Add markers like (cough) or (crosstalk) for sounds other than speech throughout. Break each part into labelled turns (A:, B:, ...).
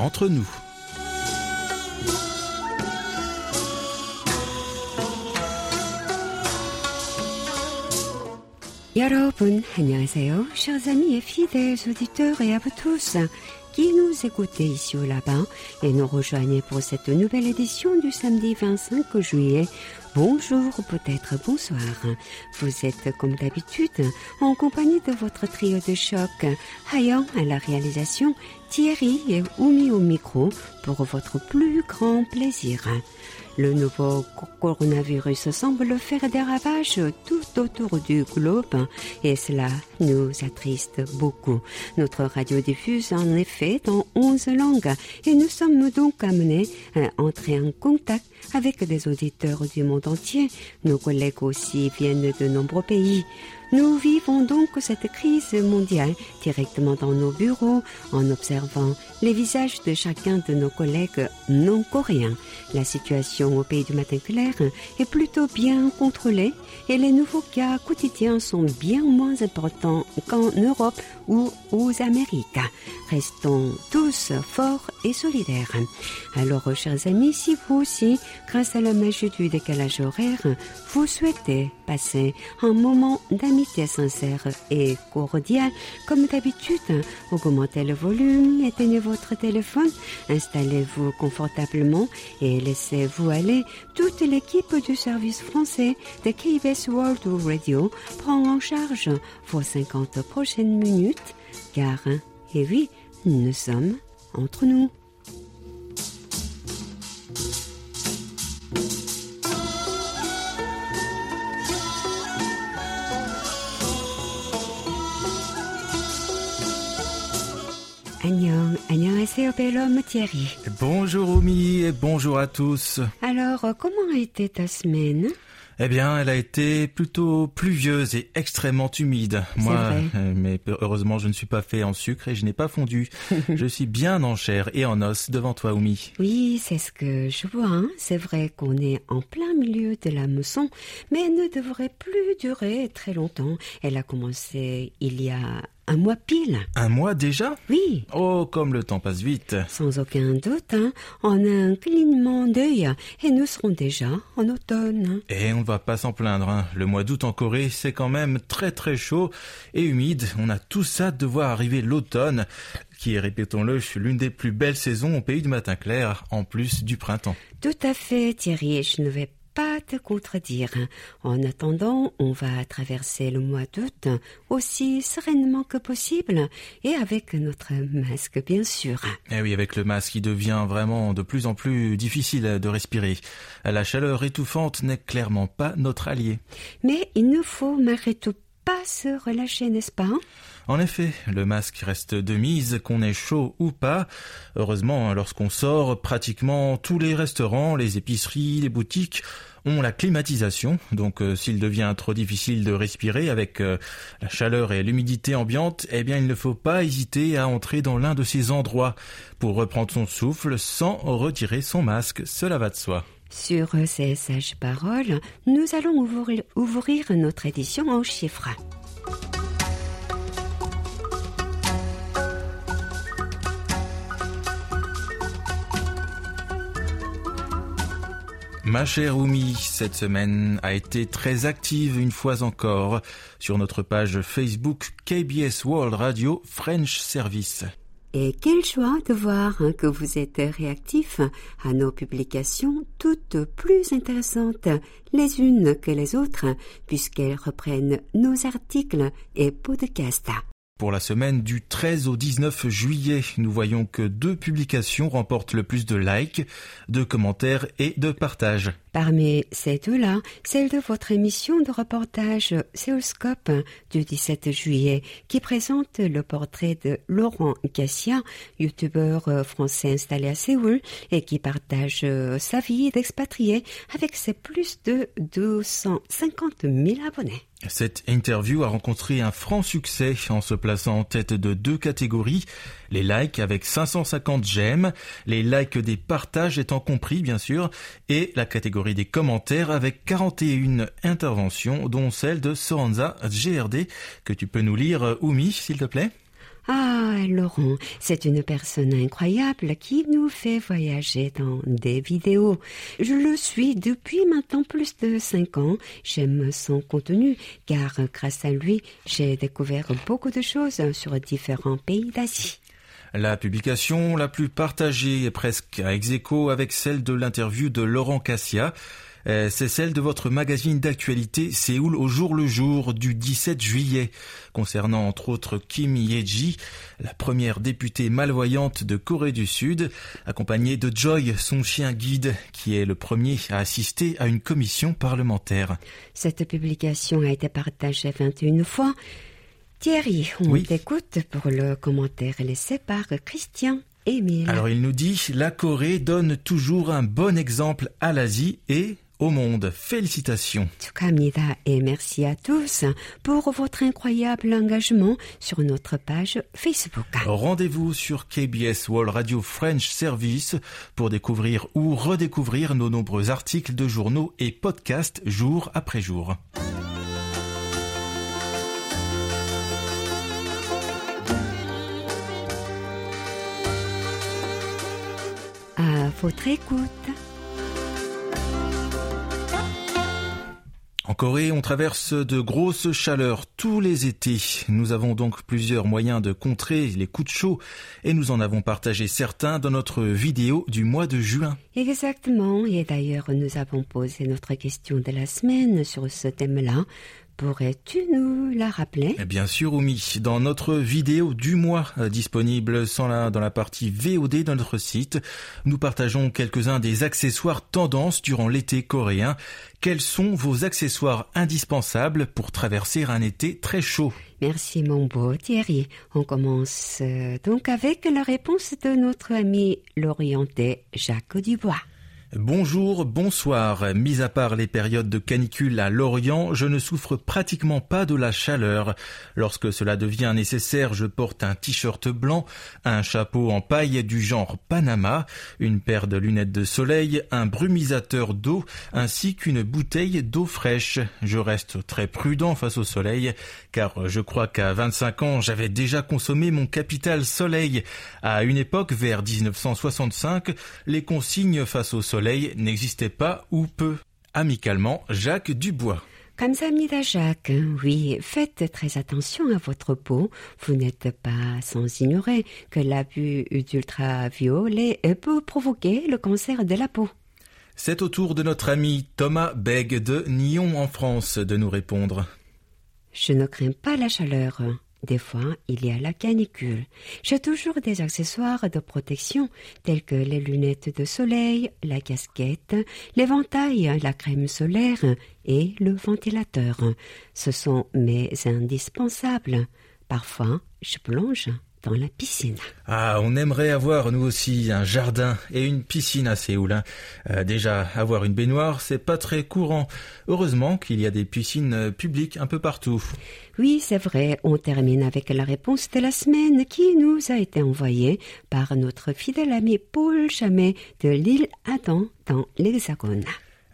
A: entre nous.
B: 여러분, 안녕하세요. Chers amis et fidèles auditeurs et à vous tous qui nous écoutez ici ou là-bas et nous rejoignez pour cette nouvelle édition du samedi 25 juillet. Bonjour, peut-être bonsoir. Vous êtes comme d'habitude en compagnie de votre trio de choc, Hayan à la réalisation, Thierry et Oumi au micro pour votre plus grand plaisir. Le nouveau coronavirus semble faire des ravages tout autour du globe et cela nous attriste beaucoup. Notre radio diffuse en effet dans 11 langues et nous sommes donc amenés à entrer en contact avec des auditeurs du monde entier. Nos collègues aussi viennent de nombreux pays. Nous vivons donc cette crise mondiale directement dans nos bureaux en observant les visages de chacun de nos collègues non coréens. La situation au pays du matin clair est plutôt bien contrôlée et les nouveaux cas quotidiens sont bien moins importants qu'en Europe ou aux Amériques. Restons tous forts et solidaires. Alors, chers amis, si vous aussi, grâce à la magie du décalage horaire, vous souhaitez passer un moment d'amitié sincère et cordial, comme d'habitude, augmentez le volume, éteignez votre téléphone, installez-vous confortablement et laissez-vous aller. Toute l'équipe du service français de KBS World Radio prend en charge vos 50 prochaines minutes, car, et oui, nous sommes entre nous. Thierry.
A: Bonjour Oumi et bonjour à tous.
B: Alors, euh, comment a été ta semaine?
A: Eh bien, elle a été plutôt pluvieuse et extrêmement humide. Moi,
B: vrai.
A: euh, mais heureusement, je ne suis pas fait en sucre et je n'ai pas fondu. (laughs) je suis bien en chair et en os devant toi, Oumi.
B: Oui, c'est ce que je vois. hein. C'est vrai qu'on est en plein milieu de la mousson, mais elle ne devrait plus durer très longtemps. Elle a commencé il y a un mois pile.
A: Un mois déjà
B: Oui,
A: Oh, comme le temps passe vite.
B: sans aucun doute, hein, en un clignement d'œil, et nous serons déjà en automne.
A: Et on va pas s'en plaindre. hein. Le mois d'août en Corée, c'est quand même très très chaud et humide. On a tous hâte de voir arriver l'automne, qui est, répétons-le, l'une des plus belles saisons au pays du matin clair, en plus du printemps.
B: Tout à fait, Thierry, je ne vais pas te contredire. En attendant, on va traverser le mois d'août aussi sereinement que possible et avec notre masque, bien sûr.
A: Eh oui, avec le masque, il devient vraiment de plus en plus difficile de respirer. La chaleur étouffante n'est clairement pas notre allié.
B: Mais il ne faut malgré tout pas se relâcher, n'est-ce pas
A: En effet, le masque reste de mise, qu'on ait chaud ou pas. Heureusement, lorsqu'on sort, pratiquement tous les restaurants, les épiceries, les boutiques ont la climatisation, donc euh, s'il devient trop difficile de respirer avec euh, la chaleur et l'humidité ambiante, eh bien il ne faut pas hésiter à entrer dans l'un de ces endroits pour reprendre son souffle sans retirer son masque, cela va de soi.
B: Sur ces sages paroles, nous allons ouvrir, ouvrir notre édition en chiffres.
A: Ma chère Oumi, cette semaine a été très active une fois encore sur notre page Facebook KBS World Radio French Service.
B: Et quelle joie de voir hein, que vous êtes réactifs à nos publications, toutes plus intéressantes les unes que les autres, puisqu'elles reprennent nos articles et podcasts.
A: Pour la semaine du 13 au 19 juillet, nous voyons que deux publications remportent le plus de likes, de commentaires et de partages.
B: Parmi ces deux-là, celle de votre émission de reportage Séoulscope du 17 juillet, qui présente le portrait de Laurent Cassia, youtubeur euh, français installé à Séoul et qui partage euh, sa vie d'expatrié avec ses plus de 250 000 abonnés.
A: Cette interview a rencontré un franc succès en se plaçant en tête de deux catégories, les likes avec 550 j'aime, les likes des partages étant compris bien sûr, et la catégorie des commentaires avec 41 interventions dont celle de Soranza GRD que tu peux nous lire Oumi s'il te plaît?
B: Ah, Laurent, c'est une personne incroyable qui nous fait voyager dans des vidéos. Je le suis depuis maintenant plus de cinq ans. J'aime son contenu car grâce à lui, j'ai découvert beaucoup de choses sur différents pays d'Asie.
A: La publication la plus partagée est presque à ex avec celle de l'interview de Laurent Cassia. Euh, c'est celle de votre magazine d'actualité Séoul au jour le jour du 17 juillet, concernant entre autres Kim Ye-ji, la première députée malvoyante de Corée du Sud, accompagnée de Joy, son chien guide, qui est le premier à assister à une commission parlementaire.
B: Cette publication a été partagée 21 fois. Thierry, on t'écoute pour le commentaire laissé par Christian. Emile.
A: Alors il nous dit, la Corée donne toujours un bon exemple à l'Asie et au monde. Félicitations.
B: et merci à tous pour votre incroyable engagement sur notre page Facebook.
A: Rendez-vous sur KBS World Radio French Service pour découvrir ou redécouvrir nos nombreux articles de journaux et podcasts jour après jour.
B: Votre écoute.
A: En Corée, on traverse de grosses chaleurs tous les étés. Nous avons donc plusieurs moyens de contrer les coups de chaud et nous en avons partagé certains dans notre vidéo du mois de juin.
B: Exactement, et d'ailleurs nous avons posé notre question de la semaine sur ce thème-là. Pourrais-tu nous la rappeler?
A: Eh Bien sûr, Oumi. Dans notre vidéo du mois euh, disponible sans la, dans la partie VOD de notre site, nous partageons quelques-uns des accessoires tendances durant l'été coréen. Quels sont vos accessoires indispensables pour traverser un été très chaud?
B: Merci mon beau Thierry. On commence euh, donc avec la réponse de notre ami l'orienté Jacques Dubois.
A: Bonjour, bonsoir. Mis à part les périodes de canicule à Lorient, je ne souffre pratiquement pas de la chaleur. Lorsque cela devient nécessaire, je porte un t-shirt blanc, un chapeau en paille du genre Panama, une paire de lunettes de soleil, un brumisateur d'eau, ainsi qu'une bouteille d'eau fraîche. Je reste très prudent face au soleil, car je crois qu'à 25 ans, j'avais déjà consommé mon capital soleil. À une époque, vers 1965, les consignes face au soleil n'existait pas ou peu. Amicalement, Jacques Dubois.
B: Kamsamida Jacques, oui, faites très attention à votre peau. Vous n'êtes pas sans ignorer que l'abus d'ultraviolet peut provoquer le cancer de la peau.
A: C'est au tour de notre ami Thomas Beg de Nyon en France de nous répondre.
B: Je ne crains pas la chaleur. Des fois, il y a la canicule. J'ai toujours des accessoires de protection tels que les lunettes de soleil, la casquette, l'éventail, la crème solaire et le ventilateur. Ce sont mes indispensables. Parfois, je plonge dans la piscine.
A: Ah, on aimerait avoir nous aussi un jardin et une piscine à Séoul. Hein. Euh, déjà, avoir une baignoire, c'est pas très courant. Heureusement qu'il y a des piscines euh, publiques un peu partout.
B: Oui, c'est vrai. On termine avec la réponse de la semaine qui nous a été envoyée par notre fidèle ami Paul Chamet de l'île Adam dans l'Hexagone.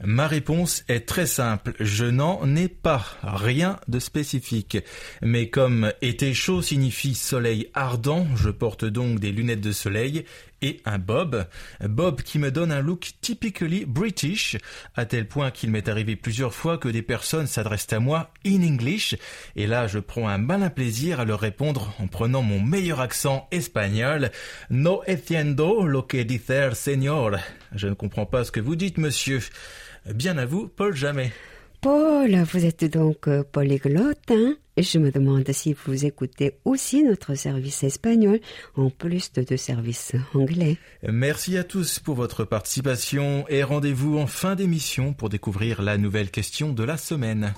A: Ma réponse est très simple, je n'en ai pas, rien de spécifique. Mais comme été chaud signifie soleil ardent, je porte donc des lunettes de soleil et un bob. Bob qui me donne un look typically British, à tel point qu'il m'est arrivé plusieurs fois que des personnes s'adressent à moi in English, et là je prends un malin plaisir à leur répondre en prenant mon meilleur accent espagnol. No entiendo lo que dice señor. Je ne comprends pas ce que vous dites, monsieur. Bien à vous, Paul Jamais.
B: Paul, vous êtes donc euh, polyglotte, hein Je me demande si vous écoutez aussi notre service espagnol, en plus de, de service anglais.
A: Merci à tous pour votre participation et rendez-vous en fin d'émission pour découvrir la nouvelle question de la semaine.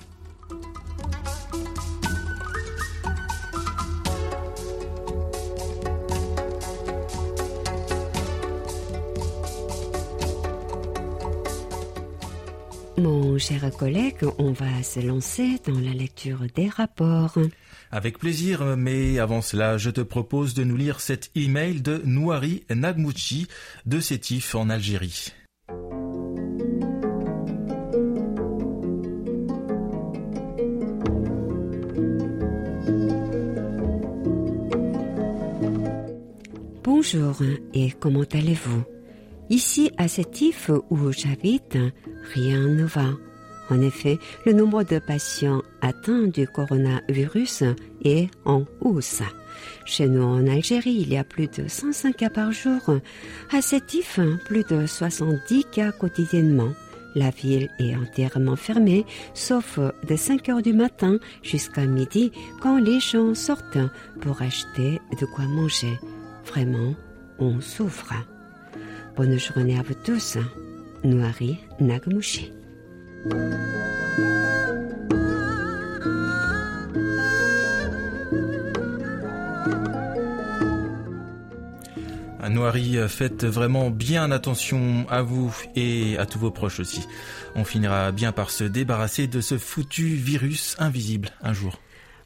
B: Mon cher collègue, on va se lancer dans la lecture des rapports.
A: Avec plaisir, mais avant cela, je te propose de nous lire cet email de Nouari Nagmouchi de Sétif en Algérie.
B: Bonjour et comment allez-vous? Ici à Sétif où j'habite, rien ne va. En effet, le nombre de patients atteints du coronavirus est en hausse. Chez nous en Algérie, il y a plus de 105 cas par jour. À Sétif, plus de 70 cas quotidiennement. La ville est entièrement fermée, sauf de 5 heures du matin jusqu'à midi quand les gens sortent pour acheter de quoi manger. Vraiment, on souffre. Bonne journée à vous tous. Noiri Nagamushi.
A: Noiri, faites vraiment bien attention à vous et à tous vos proches aussi. On finira bien par se débarrasser de ce foutu virus invisible un jour.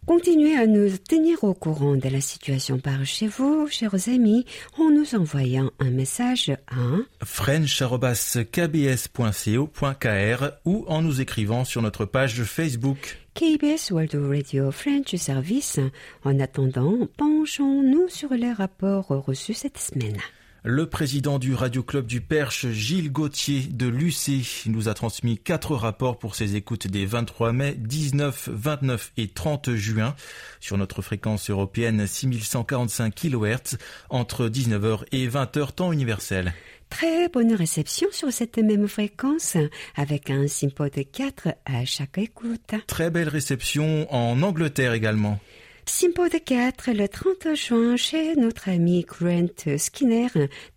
B: Continuez à nous tenir au courant de la situation par chez vous, chers amis, en nous envoyant un message à
A: french.kbs.co.kr ou en nous écrivant sur notre page Facebook.
B: KBS World Radio French Service. En attendant, penchons-nous sur les rapports reçus cette semaine.
A: Le président du Radio Club du Perche, Gilles Gauthier de l'UC, nous a transmis quatre rapports pour ses écoutes des 23 mai, 19, 29 et 30 juin sur notre fréquence européenne 6145 kHz entre 19h et 20h temps universel.
B: Très bonne réception sur cette même fréquence avec un simpo de 4 à chaque écoute.
A: Très belle réception en Angleterre également.
B: Simpo de 4 le 30 juin chez notre ami Grant Skinner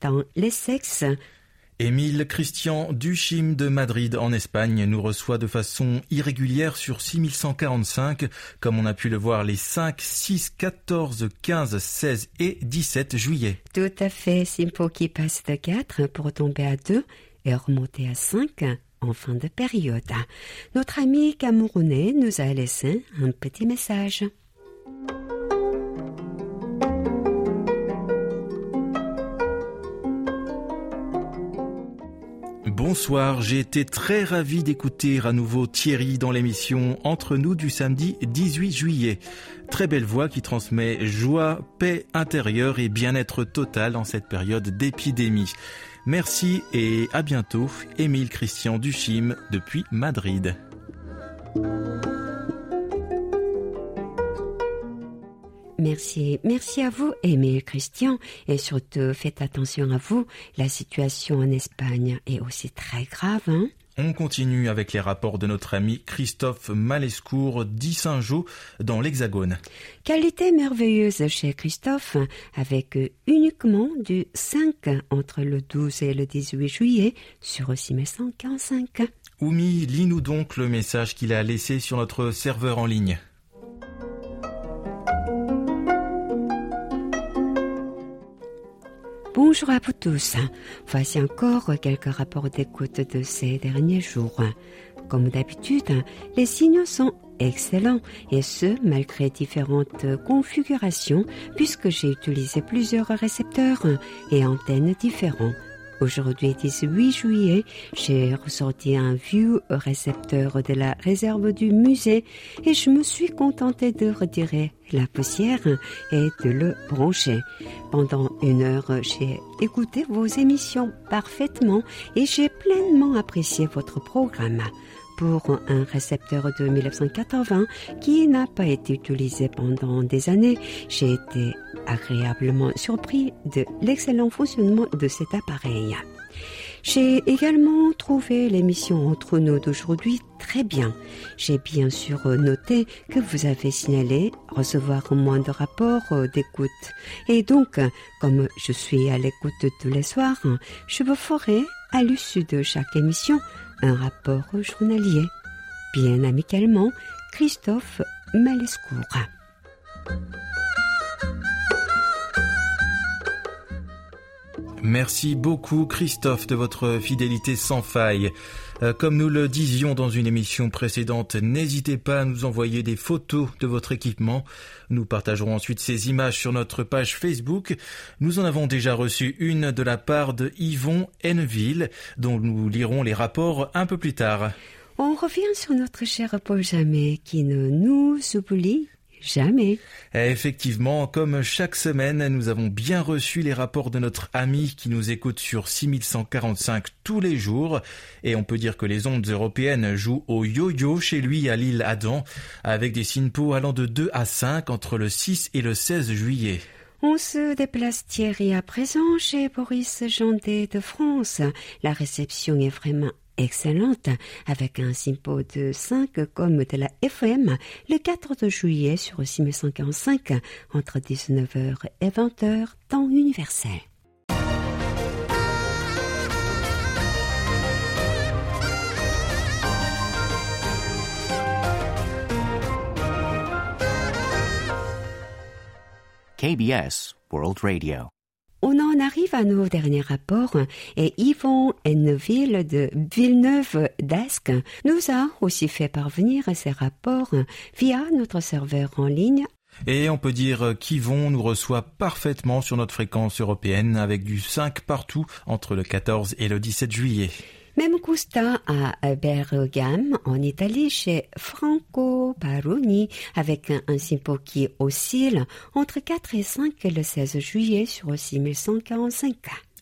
B: dans l'Essex.
A: Émile Christian Duchim de Madrid en Espagne nous reçoit de façon irrégulière sur 6145, comme on a pu le voir les 5, 6, 14, 15, 16 et 17 juillet.
B: Tout à fait, Simpo qui passe de 4 pour tomber à 2 et remonter à 5 en fin de période. Notre ami camerounais nous a laissé un petit message.
A: Bonsoir, j'ai été très ravi d'écouter à nouveau Thierry dans l'émission Entre nous du samedi 18 juillet. Très belle voix qui transmet joie, paix intérieure et bien-être total en cette période d'épidémie. Merci et à bientôt, Émile Christian Duchim depuis Madrid.
B: Merci, merci à vous, Émile Christian, et surtout faites attention à vous. La situation en Espagne est aussi très grave, hein
A: on continue avec les rapports de notre ami Christophe Malescourt d'Issingeau dans l'Hexagone.
B: Qualité merveilleuse chez Christophe, avec uniquement du 5 entre le 12 et le 18 juillet sur 6145.
A: Oumi, lis-nous donc le message qu'il a laissé sur notre serveur en ligne.
B: Bonjour à vous tous. Voici encore quelques rapports d'écoute de ces derniers jours. Comme d'habitude, les signaux sont excellents et ce, malgré différentes configurations puisque j'ai utilisé plusieurs récepteurs et antennes différents. Aujourd'hui, 18 juillet, j'ai ressorti un vieux récepteur de la réserve du musée et je me suis contenté de retirer la poussière et de le brancher. Pendant une heure, j'ai écouté vos émissions parfaitement et j'ai pleinement apprécié votre programme pour un récepteur de 1980 qui n'a pas été utilisé pendant des années. J'ai été agréablement surpris de l'excellent fonctionnement de cet appareil. J'ai également trouvé l'émission Entre nous d'aujourd'hui très bien. J'ai bien sûr noté que vous avez signalé recevoir moins de rapports d'écoute. Et donc, comme je suis à l'écoute tous les soirs, je vous ferai, à l'issue de chaque émission, un rapport journalier. Bien amicalement, Christophe Malescourt.
A: Merci beaucoup Christophe de votre fidélité sans faille. Euh, comme nous le disions dans une émission précédente, n'hésitez pas à nous envoyer des photos de votre équipement. Nous partagerons ensuite ces images sur notre page Facebook. Nous en avons déjà reçu une de la part de Yvon Henneville, dont nous lirons les rapports un peu plus tard.
B: On revient sur notre cher Paul Jamais qui ne nous oublie jamais.
A: Effectivement, comme chaque semaine, nous avons bien reçu les rapports de notre ami qui nous écoute sur 6145 tous les jours. Et on peut dire que les ondes européennes jouent au yo-yo chez lui à l'île Adam, avec des SINPO allant de 2 à 5 entre le 6 et le 16 juillet.
B: On se déplace Thierry à présent chez Boris Jandet de France. La réception est vraiment excellente avec un simpo de 5 comme de la FM le 4 juillet sur 6145 entre 19h et 20h temps universel.
C: KBS World Radio.
B: On en arrive à nos derniers rapports et Yvon Henneville de Villeneuve d'Ascq nous a aussi fait parvenir ces rapports via notre serveur en ligne
A: et on peut dire qu'Yvon nous reçoit parfaitement sur notre fréquence européenne avec du 5 partout entre le 14 et le 17 juillet.
B: Même constat à Bergame, en Italie, chez Franco Baroni, avec un, un simpo qui oscille entre 4 et 5 le 16 juillet sur 6145.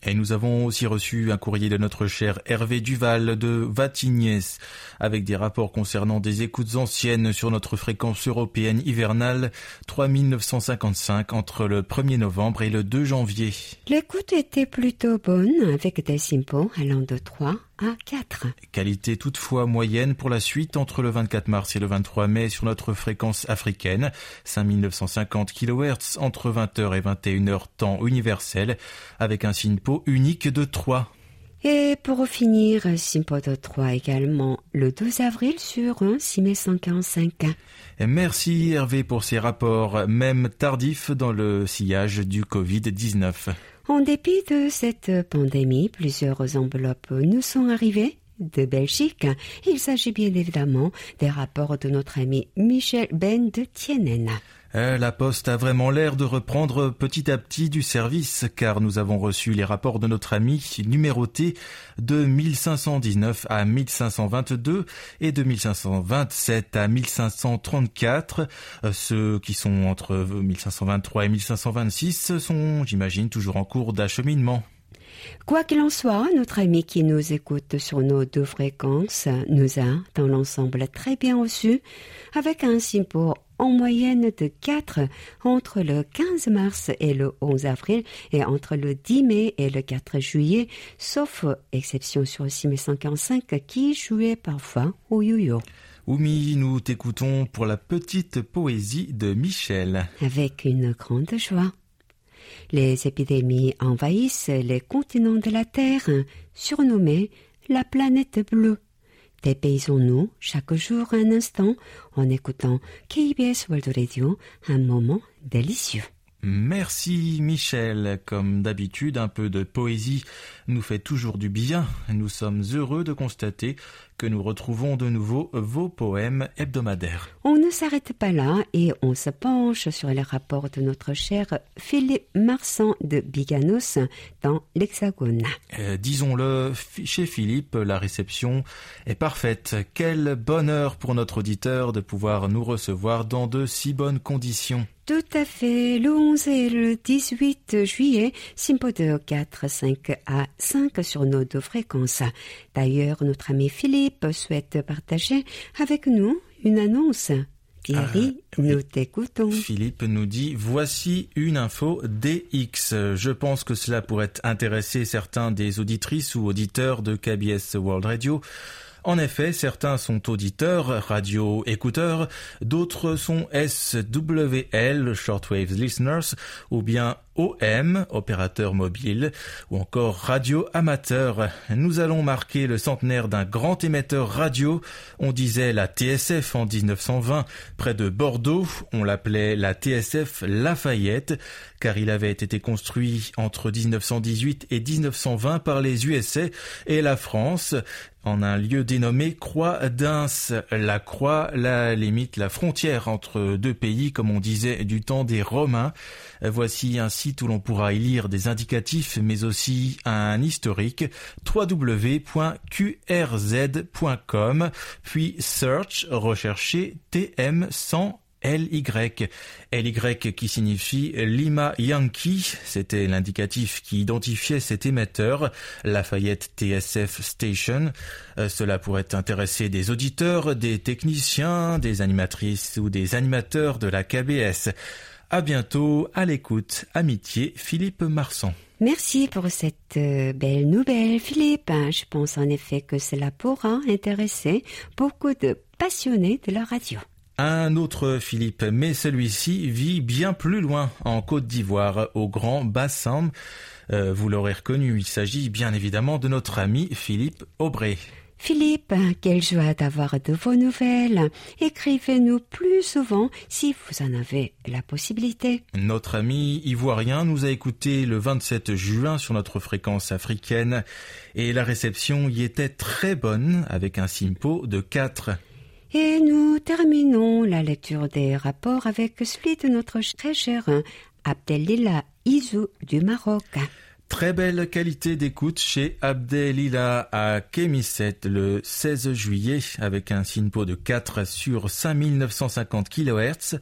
A: Et nous avons aussi reçu un courrier de notre cher Hervé Duval de Vatignès avec des rapports concernant des écoutes anciennes sur notre fréquence européenne hivernale 3955 entre le 1er novembre et le 2 janvier.
B: L'écoute était plutôt bonne avec des simpos allant de 3 à 4.
A: Qualité toutefois moyenne pour la suite entre le 24 mars et le 23 mai sur notre fréquence africaine, 5950 kHz entre 20h et 21h temps universel, avec un SINPO unique de 3.
B: Et pour finir, Simpo de 3 également le 12 avril sur un 6145.
A: Merci Hervé pour ces rapports, même tardifs dans le sillage du Covid-19.
B: En dépit de cette pandémie, plusieurs enveloppes nous sont arrivées de Belgique. Il s'agit bien évidemment des rapports de notre ami Michel Ben de Tienen.
A: Euh, La poste a vraiment l'air de reprendre petit à petit du service car nous avons reçu les rapports de notre ami numérotés de 1519 à 1522 et de 1527 à 1534. Euh, Ceux qui sont entre 1523 et 1526 sont, j'imagine, toujours en cours d'acheminement.
B: Quoi qu'il en soit, notre ami qui nous écoute sur nos deux fréquences nous a, dans l'ensemble, très bien reçus, avec un simpo en moyenne de 4 entre le 15 mars et le 11 avril et entre le 10 mai et le 4 juillet, sauf exception sur 6145 qui jouait parfois au yo-yo.
A: Oumi, nous t'écoutons pour la petite poésie de Michel.
B: Avec une grande joie. Les épidémies envahissent les continents de la Terre, surnommés la planète bleue. Dépaysons-nous chaque jour un instant en écoutant KBS World Radio, un moment délicieux.
A: Merci Michel. Comme d'habitude, un peu de poésie nous fait toujours du bien. Nous sommes heureux de constater que nous retrouvons de nouveau vos poèmes hebdomadaires.
B: On ne s'arrête pas là et on se penche sur les rapports de notre cher Philippe Marsan de Biganos dans l'Hexagone.
A: Euh, Disons-le, chez Philippe, la réception est parfaite. Quel bonheur pour notre auditeur de pouvoir nous recevoir dans de si bonnes conditions.
B: Tout à fait, le 11 et le 18 juillet, Simpo de 4, 5 à 5 sur nos deux fréquences. D'ailleurs, notre ami Philippe souhaite partager avec nous une annonce. Thierry,
A: Ah,
B: nous t'écoutons.
A: Philippe nous dit voici une info DX. Je pense que cela pourrait intéresser certains des auditrices ou auditeurs de KBS World Radio. En effet, certains sont auditeurs, radio écouteurs, d'autres sont SWL, Shortwave Listeners, ou bien OM, opérateur mobile, ou encore radio amateur. Nous allons marquer le centenaire d'un grand émetteur radio. On disait la TSF en 1920, près de Bordeaux. On l'appelait la TSF Lafayette, car il avait été construit entre 1918 et 1920 par les USA et la France en un lieu dénommé Croix d'Ins. La croix, la limite, la frontière entre deux pays, comme on disait du temps des Romains. Voici un où l'on pourra y lire des indicatifs, mais aussi un historique, www.qrz.com, puis search, rechercher TM100 LY. LY qui signifie Lima Yankee, c'était l'indicatif qui identifiait cet émetteur, Lafayette TSF Station. Euh, cela pourrait intéresser des auditeurs, des techniciens, des animatrices ou des animateurs de la KBS. À bientôt, à l'écoute, amitié, Philippe Marsan.
B: Merci pour cette euh, belle nouvelle, Philippe. Je pense en effet que cela pourra intéresser beaucoup de passionnés de la radio.
A: Un autre Philippe, mais celui-ci vit bien plus loin, en Côte d'Ivoire, au Grand Bassin. Euh, vous l'aurez reconnu, il s'agit bien évidemment de notre ami Philippe Aubray.
B: Philippe, quelle joie d'avoir de vos nouvelles. Écrivez-nous plus souvent si vous en avez la possibilité.
A: Notre ami ivoirien nous a écouté le 27 juin sur notre fréquence africaine et la réception y était très bonne avec un simpo de 4.
B: Et nous terminons la lecture des rapports avec celui de notre très cher Abdelila Izou du Maroc.
A: Très belle qualité d'écoute chez Abdelila à Kémisset le 16 juillet avec un SINPO de 4 sur 5950 kHz,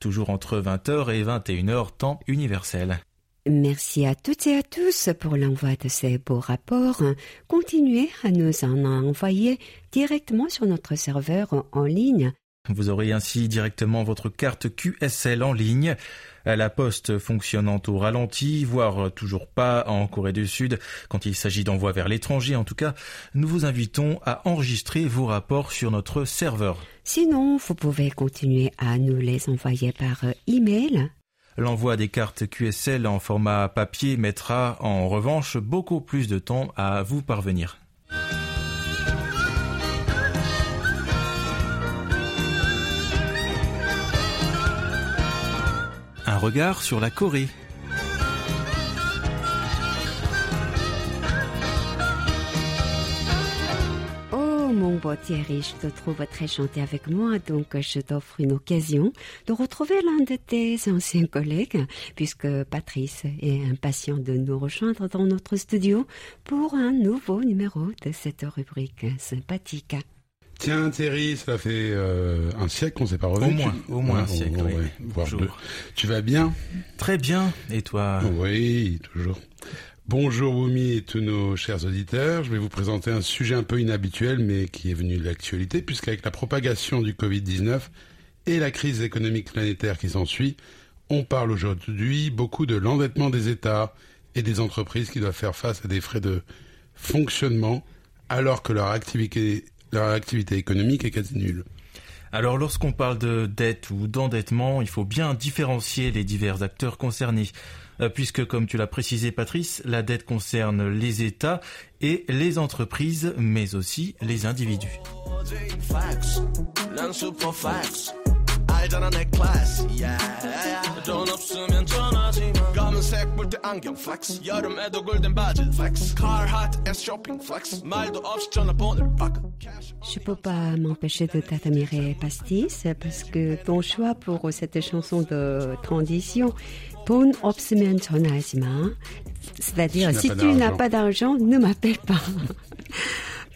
A: toujours entre 20h et 21h temps universel.
B: Merci à toutes et à tous pour l'envoi de ces beaux rapports. Continuez à nous en envoyer directement sur notre serveur en ligne.
A: Vous aurez ainsi directement votre carte QSL en ligne la poste fonctionnant au ralenti, voire toujours pas en Corée du Sud, quand il s'agit d'envoi vers l'étranger en tout cas, nous vous invitons à enregistrer vos rapports sur notre serveur.
B: Sinon, vous pouvez continuer à nous les envoyer par email.
A: L'envoi des cartes QSL en format papier mettra en revanche beaucoup plus de temps à vous parvenir. Regard sur la Corée.
B: Oh mon beau Thierry, je te trouve très chanté avec moi, donc je t'offre une occasion de retrouver l'un de tes anciens collègues, puisque Patrice est impatient de nous rejoindre dans notre studio pour un nouveau numéro de cette rubrique sympathique.
D: Tiens Thierry, ça fait euh, un siècle qu'on s'est pas revu.
A: Au moins, au moins un siècle. oui.
D: Bonjour. Tu vas bien?
A: Très bien. Et toi?
D: Oui, toujours. Bonjour Wumi et tous nos chers auditeurs. Je vais vous présenter un sujet un peu inhabituel, mais qui est venu de l'actualité, puisqu'avec la propagation du Covid-19 et la crise économique planétaire qui s'ensuit, on parle aujourd'hui beaucoup de l'endettement des États et des entreprises qui doivent faire face à des frais de fonctionnement alors que leur activité leur activité économique est quasi nulle.
A: Alors lorsqu'on parle de dette ou d'endettement, il faut bien différencier les divers acteurs concernés, euh, puisque comme tu l'as précisé Patrice, la dette concerne les États et les entreprises, mais aussi les individus.
B: Je peux pas m'empêcher de t'admirer, Pastis, parce que ton choix pour cette chanson de transition, 돈 없으면 전화하지 마. C'est-à-dire, si tu n'as pas d'argent, ne m'appelle pas.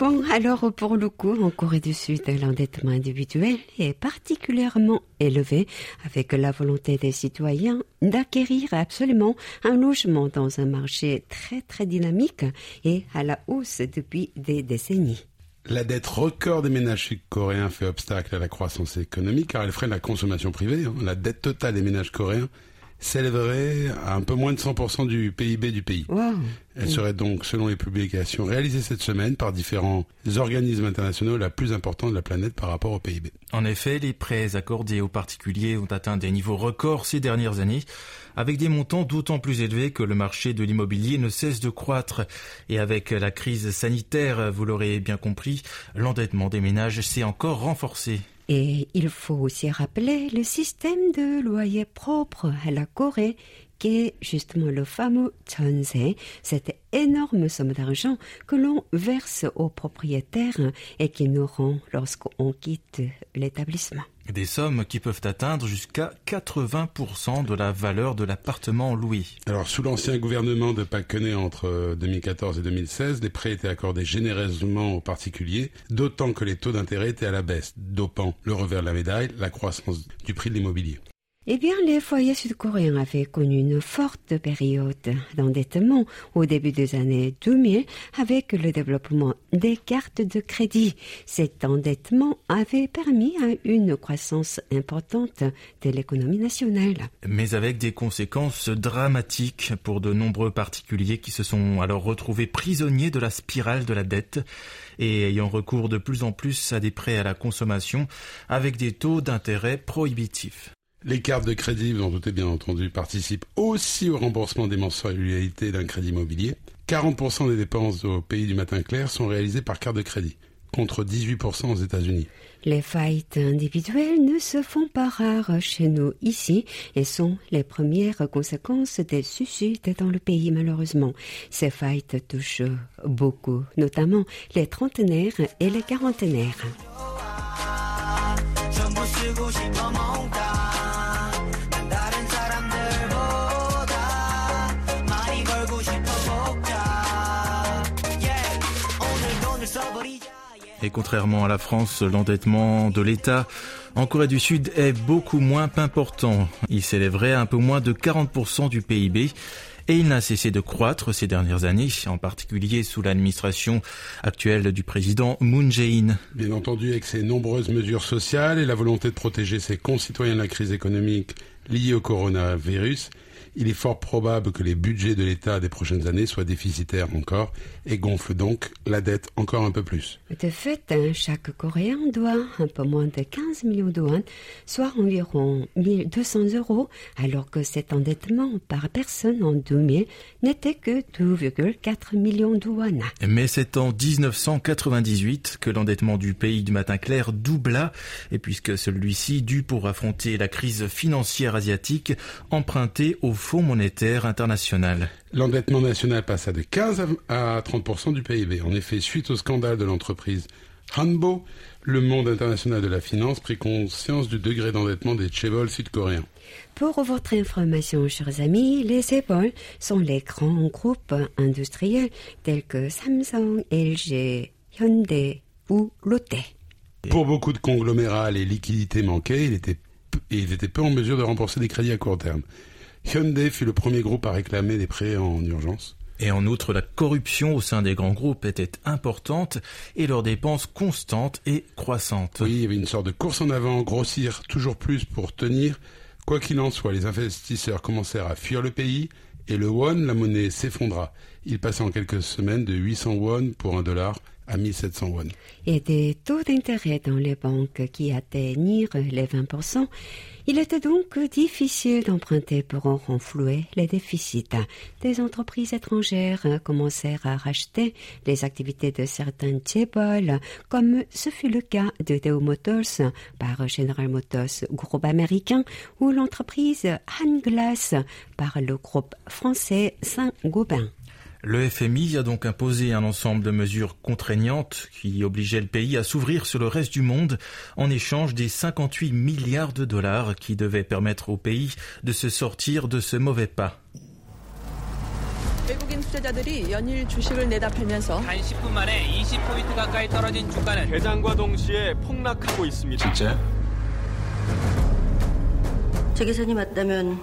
B: Bon, alors pour le coup, en Corée du Sud, l'endettement individuel est particulièrement élevé avec la volonté des citoyens d'acquérir absolument un logement dans un marché très très dynamique et à la hausse depuis des décennies.
D: La dette record des ménages coréens fait obstacle à la croissance économique car elle freine la consommation privée. Hein. La dette totale des ménages coréens s'élèverait à un peu moins de 100% du PIB du pays. Elle serait donc, selon les publications réalisées cette semaine par différents organismes internationaux, la plus importante de la planète par rapport au PIB.
A: En effet, les prêts accordés aux particuliers ont atteint des niveaux records ces dernières années, avec des montants d'autant plus élevés que le marché de l'immobilier ne cesse de croître. Et avec la crise sanitaire, vous l'aurez bien compris, l'endettement des ménages s'est encore renforcé.
B: Et il faut aussi rappeler le système de loyer propre à la Corée, qui est justement le fameux Chonse, cette énorme somme d'argent que l'on verse aux propriétaires et qui nous rend lorsqu'on quitte l'établissement.
A: Des sommes qui peuvent atteindre jusqu'à 80% de la valeur de l'appartement loué.
D: Alors, sous l'ancien gouvernement de Pakene entre 2014 et 2016, les prêts étaient accordés généreusement aux particuliers, d'autant que les taux d'intérêt étaient à la baisse, dopant le revers de la médaille, la croissance du prix de l'immobilier.
B: Eh bien, les foyers sud-coréens avaient connu une forte période d'endettement au début des années 2000 avec le développement des cartes de crédit. Cet endettement avait permis une croissance importante de l'économie nationale.
A: Mais avec des conséquences dramatiques pour de nombreux particuliers qui se sont alors retrouvés prisonniers de la spirale de la dette et ayant recours de plus en plus à des prêts à la consommation avec des taux d'intérêt prohibitifs.
D: Les cartes de crédit, vous en doutez bien entendu, participent aussi au remboursement des mensualités d'un crédit immobilier. 40% des dépenses au pays du matin clair sont réalisées par carte de crédit, contre 18% aux États-Unis.
B: Les faillites individuelles ne se font pas rares chez nous ici et sont les premières conséquences des suicides dans le pays malheureusement. Ces faillites touchent beaucoup, notamment les trentenaires et les quarantenaires.
A: Et contrairement à la France, l'endettement de l'État en Corée du Sud est beaucoup moins important. Il s'élèverait à un peu moins de 40% du PIB et il n'a cessé de croître ces dernières années, en particulier sous l'administration actuelle du président Moon Jae-in.
D: Bien entendu, avec ses nombreuses mesures sociales et la volonté de protéger ses concitoyens de la crise économique liée au coronavirus, il est fort probable que les budgets de l'État des prochaines années soient déficitaires encore et gonflent donc la dette encore un peu plus.
B: De fait, hein, chaque Coréen doit un peu moins de 15 millions de won, soit environ 1200 euros, alors que cet endettement par personne en 2000 n'était que 2,4 millions de won.
A: Mais c'est en 1998 que l'endettement du pays du matin clair doubla, et puisque celui-ci dut pour affronter la crise financière asiatique emprunter au Fonds monétaire international.
D: L'endettement national passa de 15 à 30% du PIB. En effet, suite au scandale de l'entreprise Hanbo, le monde international de la finance prit conscience du degré d'endettement des chaebols sud-coréens.
B: Pour votre information, chers amis, les chaebols sont les grands groupes industriels tels que Samsung, LG, Hyundai ou Lotte.
D: Pour beaucoup de conglomérats, les liquidités manquaient, ils étaient, ils étaient peu en mesure de rembourser des crédits à court terme. Hyundai fut le premier groupe à réclamer des prêts en urgence.
A: Et en outre, la corruption au sein des grands groupes était importante et leurs dépenses constantes et croissantes.
D: Oui, il y avait une sorte de course en avant, grossir toujours plus pour tenir. Quoi qu'il en soit, les investisseurs commencèrent à fuir le pays et le won, la monnaie, s'effondra. Il passa en quelques semaines de 800 won pour un dollar à 1700 won.
B: Et des taux d'intérêt dans les banques qui atteignirent les 20%, il était donc difficile d'emprunter pour en renflouer les déficits. Des entreprises étrangères commencèrent à racheter les activités de certains Tchébol, comme ce fut le cas de Deo Motors par General Motors, groupe américain, ou l'entreprise Hanglass par le groupe français Saint-Gobain.
A: Le FMI a donc imposé un ensemble de mesures contraignantes qui obligeaient le pays à s'ouvrir sur le reste du monde en échange des 58 milliards de dollars qui devaient permettre au pays de se sortir de ce mauvais pas.
E: 외국인 투자자들이 연일 주식을 내다 팔면서 단 10분 만에 20포인트 가까이 떨어진 주가는
F: 개장과 동시에 폭락하고 있습니다.
G: 진짜?
H: 저 계산이 맞다면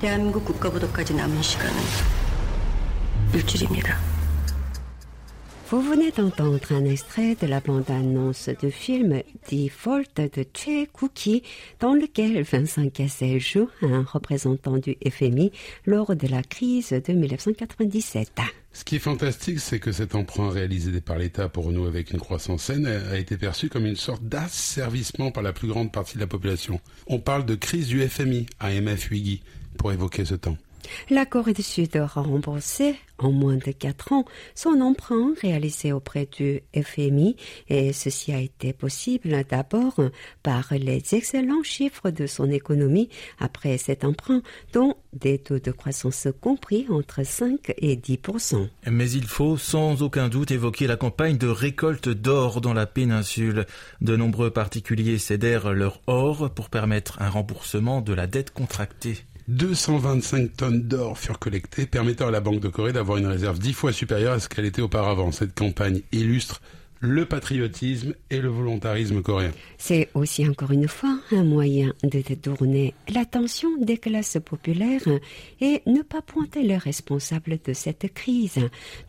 H: 대한민국 국가부도까지 남은 시간은
B: Vous venez d'entendre un extrait de la bande-annonce du film Default de Che Cookie, dans lequel Vincent Cassel joue un représentant du FMI lors de la crise de 1997.
D: Ce qui est fantastique, c'est que cet emprunt réalisé par l'État pour nous avec une croissance saine a été perçu comme une sorte d'asservissement par la plus grande partie de la population. On parle de crise du FMI, AMF Wiggy, pour évoquer ce temps.
B: La Corée du Sud a remboursé en moins de quatre ans son emprunt réalisé auprès du FMI et ceci a été possible d'abord par les excellents chiffres de son économie après cet emprunt dont des taux de croissance compris entre 5 et 10%
A: Mais il faut sans aucun doute évoquer la campagne de récolte d'or dans la péninsule. De nombreux particuliers cédèrent leur or pour permettre un remboursement de la dette contractée.
D: 225 tonnes d'or furent collectées, permettant à la Banque de Corée d'avoir une réserve dix fois supérieure à ce qu'elle était auparavant. Cette campagne illustre le patriotisme et le volontarisme coréen.
B: C'est aussi encore une fois un moyen de détourner l'attention des classes populaires et ne pas pointer les responsables de cette crise.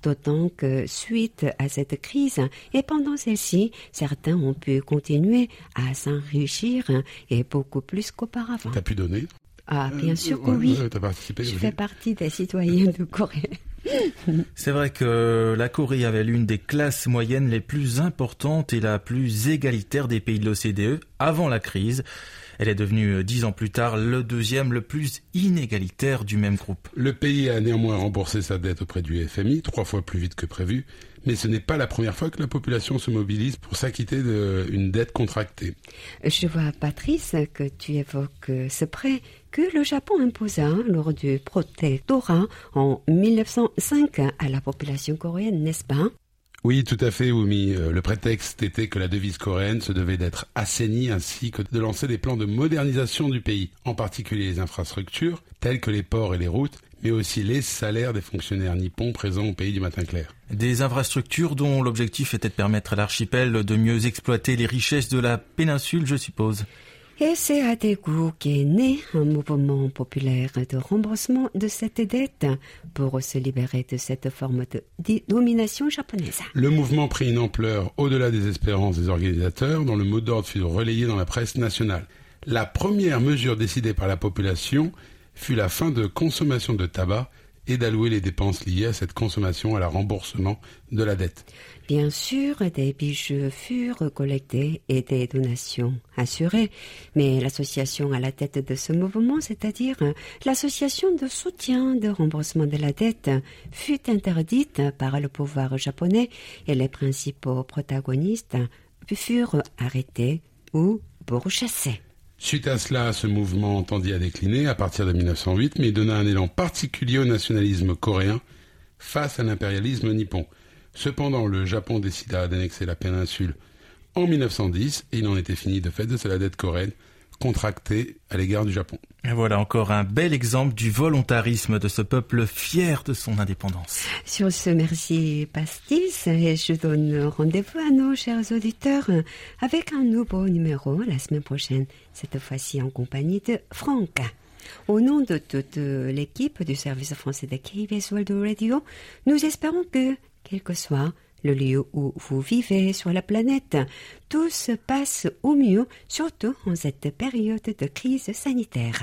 B: D'autant que suite à cette crise et pendant celle-ci, certains ont pu continuer à s'enrichir et beaucoup plus qu'auparavant.
D: T'as pu donner
B: ah, bien sûr que oui. Je fais partie des citoyens de Corée. (laughs)
A: C'est vrai que la Corée avait l'une des classes moyennes les plus importantes et la plus égalitaire des pays de l'OCDE avant la crise. Elle est devenue euh, dix ans plus tard le deuxième le plus inégalitaire du même groupe.
D: Le pays a néanmoins remboursé sa dette auprès du FMI trois fois plus vite que prévu, mais ce n'est pas la première fois que la population se mobilise pour s'acquitter d'une dette contractée.
B: Je vois, Patrice, que tu évoques ce prêt que le Japon imposa lors du protectorat en 1905 à la population coréenne, n'est-ce pas?
D: Oui, tout à fait, Oumi. Euh, le prétexte était que la devise coréenne se devait d'être assainie ainsi que de lancer des plans de modernisation du pays, en particulier les infrastructures, telles que les ports et les routes, mais aussi les salaires des fonctionnaires nippons présents au pays du matin clair.
A: Des infrastructures dont l'objectif était de permettre à l'archipel de mieux exploiter les richesses de la péninsule, je suppose.
B: Et c'est à Daegu qu'est né un mouvement populaire de remboursement de cette dette pour se libérer de cette forme de domination japonaise.
D: Le mouvement prit une ampleur au-delà des espérances des organisateurs, dont le mot d'ordre fut relayé dans la presse nationale. La première mesure décidée par la population fut la fin de consommation de tabac et d'allouer les dépenses liées à cette consommation à la remboursement de la dette.
B: Bien sûr, des bijoux furent collectés et des donations assurées, mais l'association à la tête de ce mouvement, c'est-à-dire l'association de soutien de remboursement de la dette, fut interdite par le pouvoir japonais et les principaux protagonistes furent arrêtés ou pourchassés.
D: Suite à cela, ce mouvement tendit à décliner à partir de 1908, mais donna un élan particulier au nationalisme coréen face à l'impérialisme nippon. Cependant, le Japon décida d'annexer la péninsule en 1910 et il en était fini de fait de la dette coréenne contractée à l'égard du Japon.
A: Et voilà encore un bel exemple du volontarisme de ce peuple fier de son indépendance.
B: Sur ce, merci Pastis et je donne rendez-vous à nos chers auditeurs avec un nouveau numéro la semaine prochaine, cette fois-ci en compagnie de Franck. Au nom de toute l'équipe du service français de KBS World Radio, nous espérons que, quel que soit le lieu où vous vivez sur la planète. Tout se passe au mieux, surtout en cette période de crise sanitaire.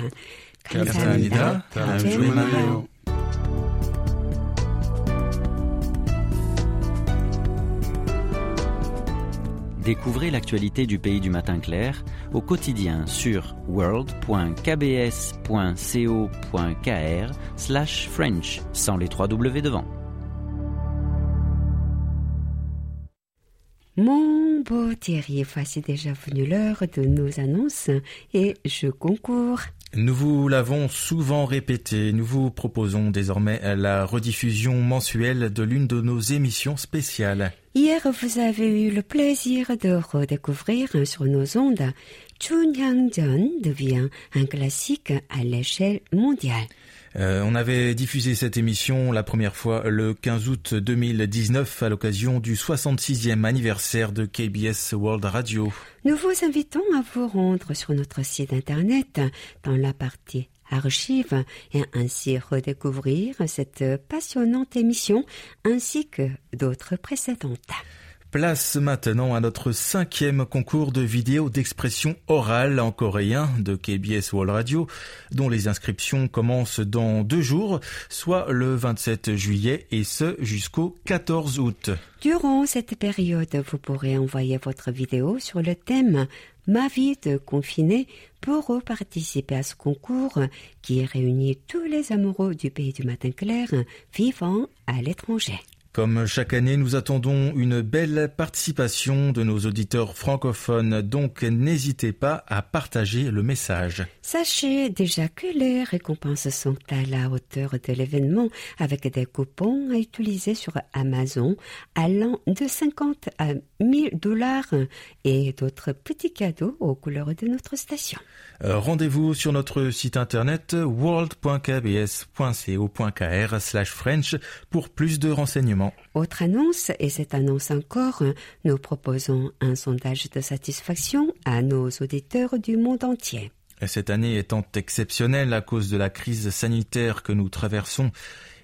C: Découvrez l'actualité du pays du matin clair au quotidien sur world.kbs.co.kr/french sans les trois W devant.
B: Mon beau Thierry, voici déjà venu l'heure de nos annonces et je concours.
A: Nous vous l'avons souvent répété, nous vous proposons désormais la rediffusion mensuelle de l'une de nos émissions spéciales.
B: Hier, vous avez eu le plaisir de redécouvrir sur nos ondes Chunhyangjeon devient un classique à l'échelle mondiale.
A: Euh, on avait diffusé cette émission la première fois le 15 août 2019 à l'occasion du 66e anniversaire de KBS World Radio.
B: Nous vous invitons à vous rendre sur notre site internet dans la partie archives et ainsi redécouvrir cette passionnante émission ainsi que d'autres précédentes.
A: Place maintenant à notre cinquième concours de vidéos d'expression orale en coréen de KBS World Radio, dont les inscriptions commencent dans deux jours, soit le 27 juillet et ce jusqu'au 14 août.
B: Durant cette période, vous pourrez envoyer votre vidéo sur le thème Ma vie de confiné pour participer à ce concours qui réunit tous les amoureux du pays du matin clair vivant à l'étranger.
A: Comme chaque année, nous attendons une belle participation de nos auditeurs francophones, donc n'hésitez pas à partager le message.
B: Sachez déjà que les récompenses sont à la hauteur de l'événement avec des coupons à utiliser sur Amazon allant de 50 à 1000 dollars et d'autres petits cadeaux aux couleurs de notre station.
A: Euh, Rendez-vous sur notre site internet world.kbs.co.kr slash French pour plus de renseignements.
B: Autre annonce, et cette annonce encore, nous proposons un sondage de satisfaction à nos auditeurs du monde entier.
A: Cette année étant exceptionnelle à cause de la crise sanitaire que nous traversons,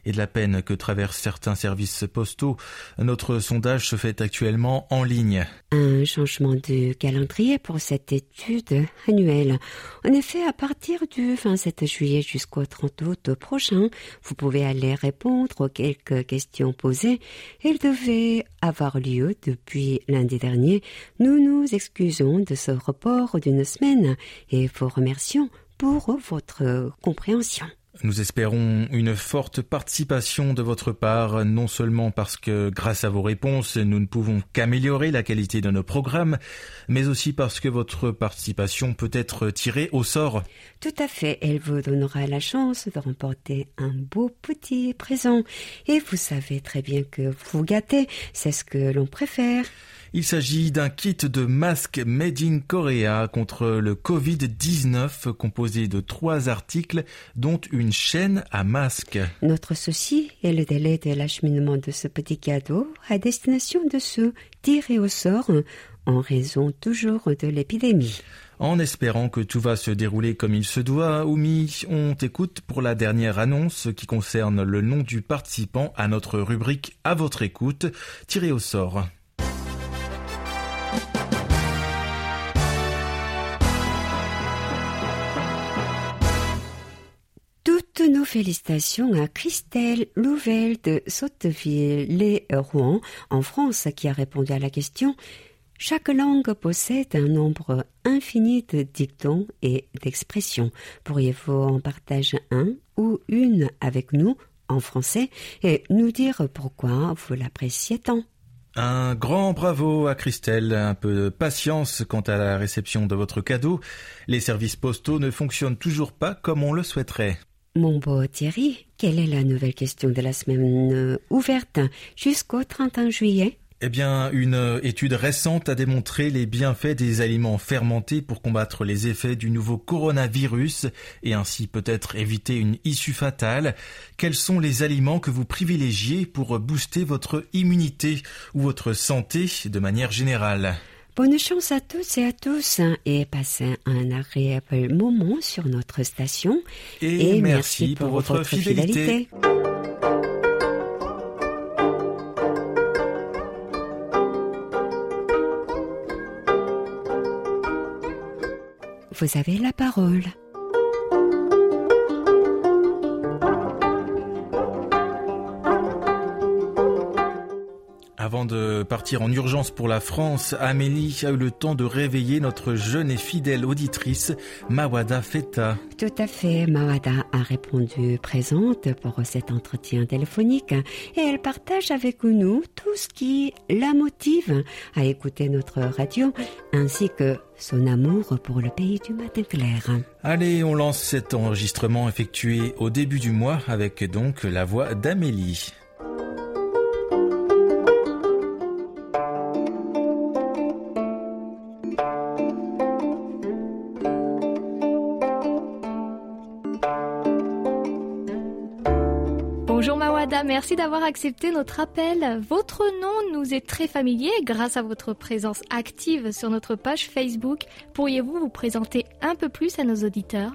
A: et de la peine que traversent certains services postaux, notre sondage se fait actuellement en ligne.
B: Un changement de calendrier pour cette étude annuelle. En effet, à partir du 27 juillet jusqu'au 30 août prochain, vous pouvez aller répondre aux quelques questions posées. Elles devaient avoir lieu depuis lundi dernier. Nous nous excusons de ce report d'une semaine et vous remercions pour votre compréhension.
A: Nous espérons une forte participation de votre part, non seulement parce que grâce à vos réponses, nous ne pouvons qu'améliorer la qualité de nos programmes, mais aussi parce que votre participation peut être tirée au sort.
B: Tout à fait, elle vous donnera la chance de remporter un beau petit présent. Et vous savez très bien que vous gâtez, c'est ce que l'on préfère.
A: Il s'agit d'un kit de masques made in Korea contre le Covid-19 composé de trois articles dont une chaîne à masque.
B: Notre souci est le délai de l'acheminement de ce petit cadeau à destination de ceux tirés au sort en raison toujours de l'épidémie.
A: En espérant que tout va se dérouler comme il se doit, Oumi, on t'écoute pour la dernière annonce qui concerne le nom du participant à notre rubrique À votre écoute, tiré au sort.
B: Félicitations à Christelle Louvel de Sotteville-les-Rouen en France qui a répondu à la question chaque langue possède un nombre infini de dictons et d'expressions. Pourriez-vous en partager un ou une avec nous en français et nous dire pourquoi vous l'appréciez tant?
A: Un grand bravo à Christelle, un peu de patience quant à la réception de votre cadeau. Les services postaux ne fonctionnent toujours pas comme on le souhaiterait.
B: Mon beau Thierry, quelle est la nouvelle question de la semaine euh, ouverte jusqu'au 31 juillet?
A: Eh bien, une étude récente a démontré les bienfaits des aliments fermentés pour combattre les effets du nouveau coronavirus et ainsi peut-être éviter une issue fatale. Quels sont les aliments que vous privilégiez pour booster votre immunité ou votre santé de manière générale?
B: Bonne chance à tous et à tous et passez un agréable moment sur notre station.
A: Et, merci, pour, votre, fidélité.
B: Vous avez la parole.
A: Avant de partir en urgence pour la France, Amélie a eu le temps de réveiller notre jeune et fidèle auditrice, Mawada Feta.
B: Tout à fait, Mawada a répondu présente pour cet entretien téléphonique et elle partage avec nous tout ce qui la motive à écouter notre radio ainsi que son amour pour le pays du matin clair.
A: Allez, on lance cet enregistrement effectué au début du mois avec donc la voix d'Amélie.
G: Merci d'avoir accepté notre appel. Votre nom nous est très familier grâce à votre présence active sur notre page Facebook. Pourriez-vous vous présenter un peu plus à nos auditeurs?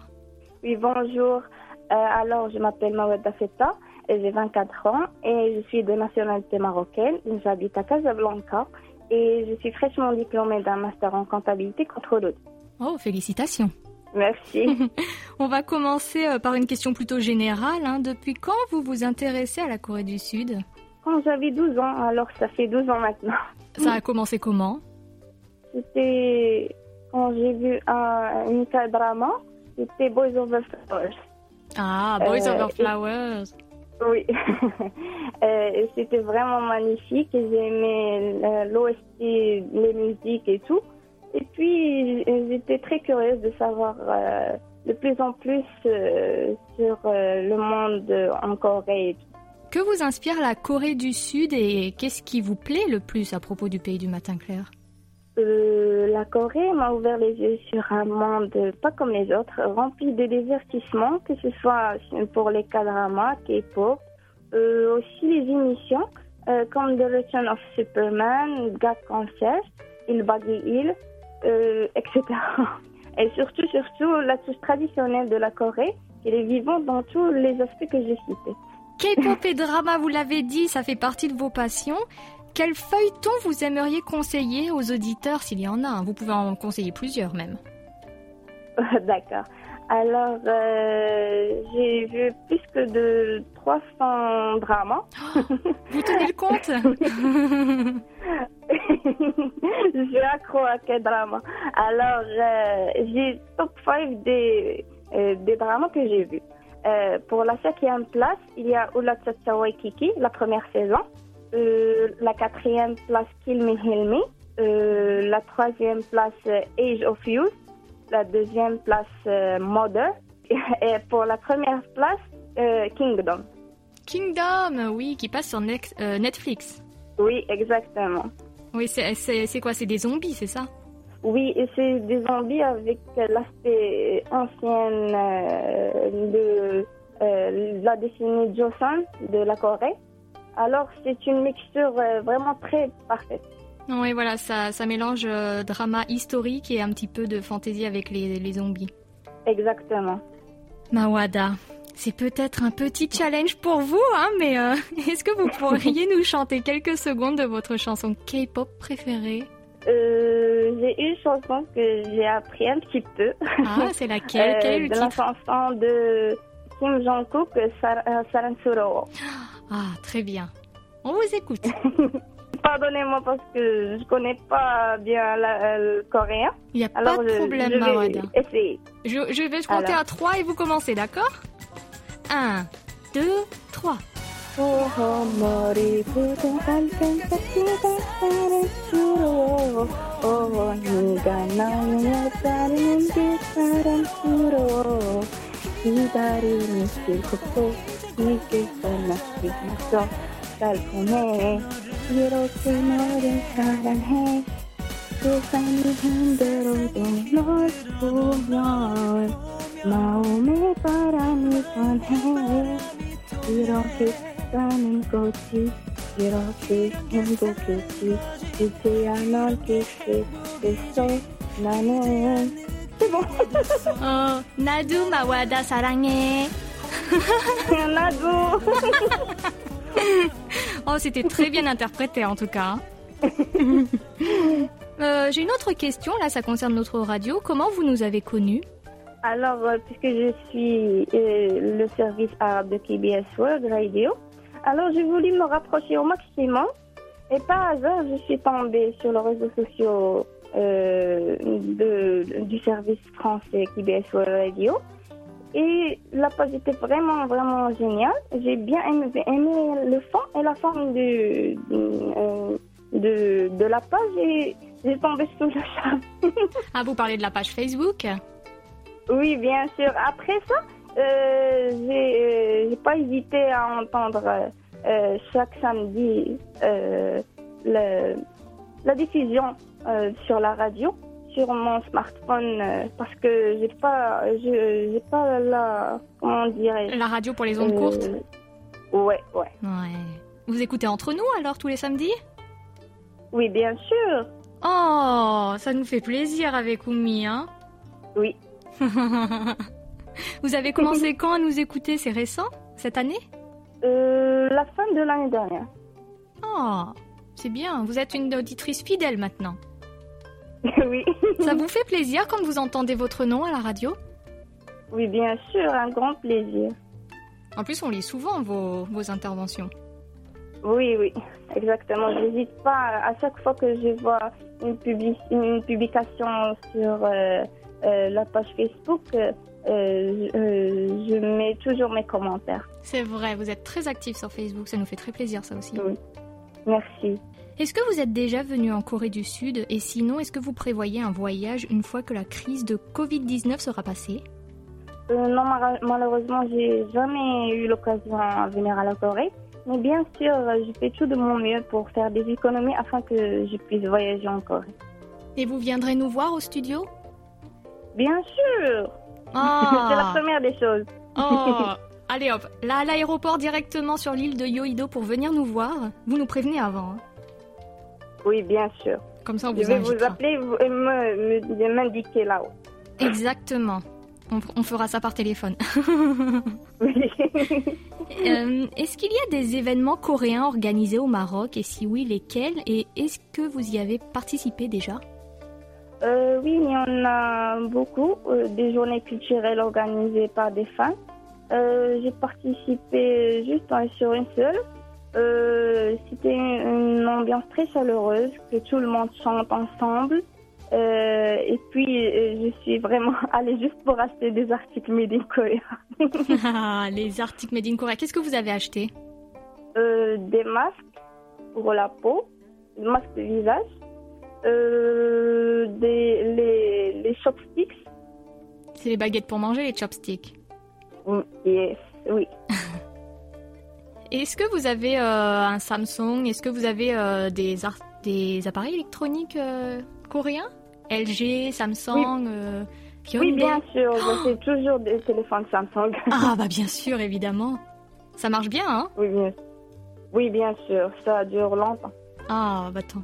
I: Oui, bonjour. Euh, alors, je m'appelle Mawada Feta et j'ai 24 ans et je suis de nationalité marocaine. J'habite à Casablanca et je suis fraîchement diplômée d'un master en comptabilité contrôle.
G: Oh, félicitations.
I: Merci. (laughs)
G: On va commencer euh, par une question plutôt générale. hein. Depuis quand vous vous intéressez à la Corée du Sud?
I: Quand j'avais 12 ans, alors ça fait 12 ans maintenant.
G: Ça a commencé comment?
I: C'était quand j'ai vu un, une drama, c'était Boys Over Flowers.
G: Ah, Boys
I: Euh,
G: Over
I: et-
G: Flowers.
I: Oui, (laughs) Euh, c'était vraiment magnifique. J'aimais euh, l'OST, les musiques et tout. Et puis j'étais très curieuse de savoir euh, de plus en plus euh, sur euh, le monde en Corée.
G: Que vous inspire la Corée du Sud et qu'est-ce qui vous plaît le plus à propos du pays du matin clair?
I: La Corée m'a ouvert les yeux sur un monde pas comme les autres, rempli de divertissements, que ce soit pour les K-dramas, K-pop, aussi les émissions comme The Return of Superman, God Concert, Il Baggy Hill, euh, etc. (laughs) Et surtout, surtout, la touche traditionnelle de la Corée, qui est vivante dans tous les aspects que j'ai cités.
G: K-pop et drama, vous l'avez dit, ça fait partie de vos passions. Quel feuilleton vous aimeriez conseiller aux auditeurs s'il y en a hein? Vous pouvez en conseiller plusieurs même. (laughs)
I: D'accord. Alors, euh, j'ai vu plus que de 300 dramas. (gasps)
G: Vous tenez le compte? (laughs) (laughs)
I: Je suis accro à quel drama. Alors, euh, j'ai top 5 des, euh, des dramas que j'ai vus. Pour la cinquième place, il y a Ula Tsatsa Waikiki, la première saison. La quatrième place, Kill Me, Heal Me. La troisième place, Age of Youth. La deuxième place, euh, Mother. (laughs) Et pour la première place, euh, Kingdom.
G: Kingdom, oui, qui passe sur euh, Netflix.
I: Oui, exactement.
G: Oui, c'est- quoi? C'est des zombies, c'est ça?
I: Oui, et c'est des zombies avec l'aspect ancien euh, de la décennie Joseon de la Corée. Alors, c'est une mixture vraiment très parfaite.
G: Oui, voilà, ça, ça mélange euh, drama historique et un petit peu de fantaisie avec les, les zombies.
I: Exactement.
G: Mawada, c'est peut-être un petit challenge pour vous, hein, mais euh, (laughs) est-ce que vous (laughs) pourriez nous chanter quelques secondes de votre chanson K-pop préférée?
I: Euh, j'ai une chanson que j'ai appris un petit peu.
G: Ah, (laughs) c'est laquelle? Quel est le
I: de la chanson de Kim Jong-kook, Sar Saransuro.
G: Ah, très bien. On vous écoute.
I: Pardonnez-moi parce que je connais pas bien la- euh, le coréen.
G: Il n'y a
I: Alors,
G: pas de
I: je-
G: problème,
I: je essayer.
G: Je, je vais compter
I: Alors.
G: à 3 et vous commencez, d'accord? 1, 2, 3.
I: 이렇게 너를 사랑해. 세상이 흔들어도 널 보면 마음의 바람이 전해. 이렇게 사는 거지 이렇게 행복했지. 이제야 널 기억했어. 나는
G: 어, 나도 마와다 사랑해. (laughs)
I: 나도. (laughs)
G: Oh, c'était très bien interprété en tout cas. (laughs) Euh, J'ai une autre question, là ça concerne notre radio. Comment vous nous avez connus?
I: Alors, euh, puisque je suis euh, le service arabe de KBS World Radio, alors j'ai voulu me rapprocher au maximum. Et par hasard, je suis tombée sur les réseaux sociaux de, du service français KBS World Radio. Et la page était vraiment, vraiment géniale. J'ai bien aimé, aimé le fond et la forme de, de, de, de la page et j'ai tombé (laughs) sous le charme.
G: Ah, vous parlez de la page Facebook?
I: Oui, bien sûr. Après ça, euh, j'ai euh, pas hésité à entendre euh, euh, chaque samedi euh, le- la diffusion euh, sur la radio, sur mon smartphone, euh, parce que j'ai pas, j'ai pas la, comment dirais
G: La radio pour les ondes
I: Euh,
G: courtes
I: Ouais, ouais.
G: Ouais. Vous écoutez entre nous alors tous les samedis?
I: Oui, bien sûr.
G: Oh, ça nous fait plaisir avec Oumi, hein
I: Oui. (laughs)
G: Vous avez commencé (laughs) quand à nous écouter? C'est récent? Cette année?
I: Euh, la fin de l'année dernière.
G: Oh, C'est bien, vous êtes une auditrice fidèle maintenant. (laughs)
I: oui.
G: Ça vous fait plaisir quand vous entendez votre nom à la radio?
I: Oui, bien sûr, un grand plaisir.
G: En plus, on lit souvent vos, vos interventions.
I: Oui, oui, exactement. Je n'hésite pas à chaque fois que je vois une, publi- une publication sur euh, euh, la page Facebook, euh, euh, je mets toujours mes commentaires.
G: C'est vrai, vous êtes très actif sur Facebook, ça nous fait très plaisir ça aussi.
I: Oui. Merci.
G: Est-ce que vous êtes déjà venu en Corée du Sud? Et sinon, est-ce que vous prévoyez un voyage une fois que la crise de Covid-19 sera passée?
I: Euh, non, malheureusement, j'ai jamais eu l'occasion de venir à la Corée. Mais bien sûr, je fais tout de mon mieux pour faire des économies afin que je puisse voyager en Corée.
G: Et vous viendrez nous voir au studio?
I: Bien sûr
G: Ah. (laughs)
I: C'est la première des choses.
G: Oh (laughs) Allez hop, là à l'aéroport directement sur l'île de Yoido pour venir nous voir. Vous nous prévenez avant. hein.
I: Oui, bien sûr.
G: Comme ça on
I: Je
G: vous
I: vais vous appeler et me- m'indiquer là-haut.
G: Exactement. On, on fera ça par téléphone. (laughs)
I: Oui.
G: Euh, est-ce qu'il y a des événements coréens organisés au Maroc? Et si oui, lesquels? Et est-ce que vous y avez participé déjà?
I: Euh, oui, il y en a beaucoup. euh, des journées culturelles organisées par des fans. Euh, J'ai participé juste euh, sur une seule. Euh, C'était une ambiance très chaleureuse, que tout le monde chante ensemble. Euh, et puis, euh, je suis vraiment (laughs) allée juste pour acheter des articles made in Korea. (laughs) (laughs)
G: Ah, Les articles Made in Korea. Qu'est-ce que vous avez acheté?
I: Euh, des masques pour la peau, des masques de visage, euh, des, les, les chopsticks.
G: C'est les baguettes pour manger, les chopsticks.
I: Mm, Yes, oui.
G: Est-ce que vous avez euh, un Samsung? Est-ce que vous avez euh, des, des appareils électroniques euh, coréens? LG, Samsung,
I: Oui, bien sûr, je fais toujours des téléphones Samsung.
G: Ah (laughs) bah bien sûr, évidemment. Ça marche bien, hein?
I: Oui, bien, oui, bien sûr, ça dure longtemps.
G: Ah bah tant.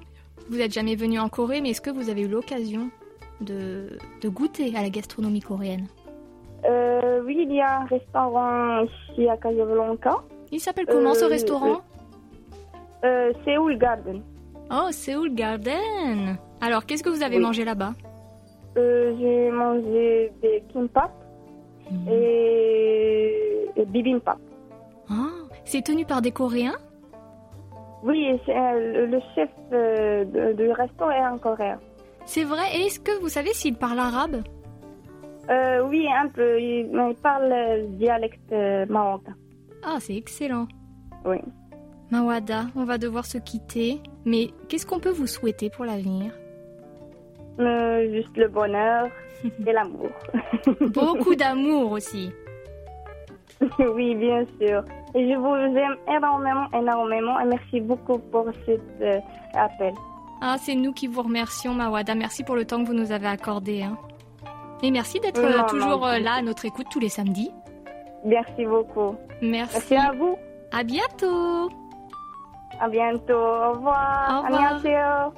G: Vous n'êtes jamais venu en Corée, mais est-ce que vous avez eu l'occasion de, de goûter à la gastronomie coréenne?
I: Euh, oui, il y a un restaurant ici à Casablanca.
G: Il s'appelle comment ce
I: Euh,
G: restaurant
I: Euh, Seoul Garden.
G: Oh, Seoul Garden Alors, qu'est-ce que vous avez
I: Oui.
G: mangé là-bas?
I: Euh, J'ai mangé des kimbap
G: Hmm.
I: et, et bibimbap.
G: Ah, C'est tenu par des Coréens?
I: Oui, euh, le chef euh, du restaurant est un coréen.
G: C'est vrai Et est-ce que vous savez s'il parle arabe?
I: Euh, oui, un peu. Il, parle euh, dialecte euh, marocain.
G: Ah, c'est excellent.
I: Oui.
G: Mawada, on va devoir se quitter. Mais qu'est-ce qu'on peut vous souhaiter pour l'avenir?
I: Euh, juste le bonheur (laughs) et l'amour. (laughs)
G: Beaucoup d'amour aussi. (laughs)
I: oui, bien sûr. Et je vous aime énormément, énormément. Et merci beaucoup pour cet euh, appel.
G: Ah, c'est nous qui vous remercions, Mawada. Merci pour le temps que vous nous avez accordé. hein. Et merci d'être euh, toujours euh, là à notre écoute tous les samedis.
I: Merci beaucoup.
G: Merci.
I: À vous.
G: À bientôt.
I: À bientôt. Au revoir.
G: Au revoir.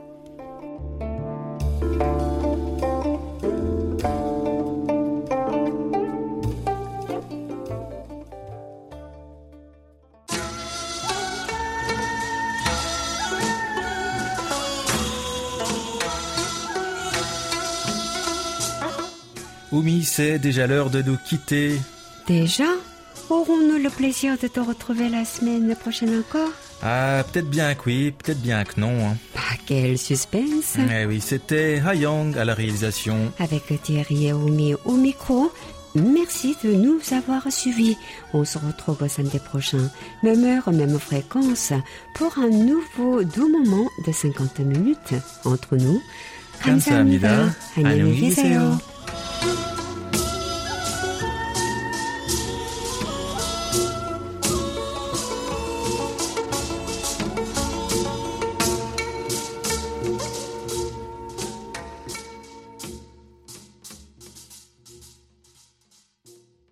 A: Oumi, c'est déjà l'heure de nous quitter.
B: Déjà Aurons-nous le plaisir de te retrouver la semaine prochaine encore
A: Ah, peut-être bien que oui, peut-être bien que non. hein.
B: Ah, quel suspense
A: Eh oui, c'était Hayang à la réalisation.
B: Avec Thierry et Oumi au micro, merci de nous avoir suivis. On se retrouve samedi prochain, même heure, même fréquence, pour un nouveau doux moment de 50 minutes entre nous.
A: 감사합니다.
B: 안녕히
A: 안녕히 계세요.
B: 계세요.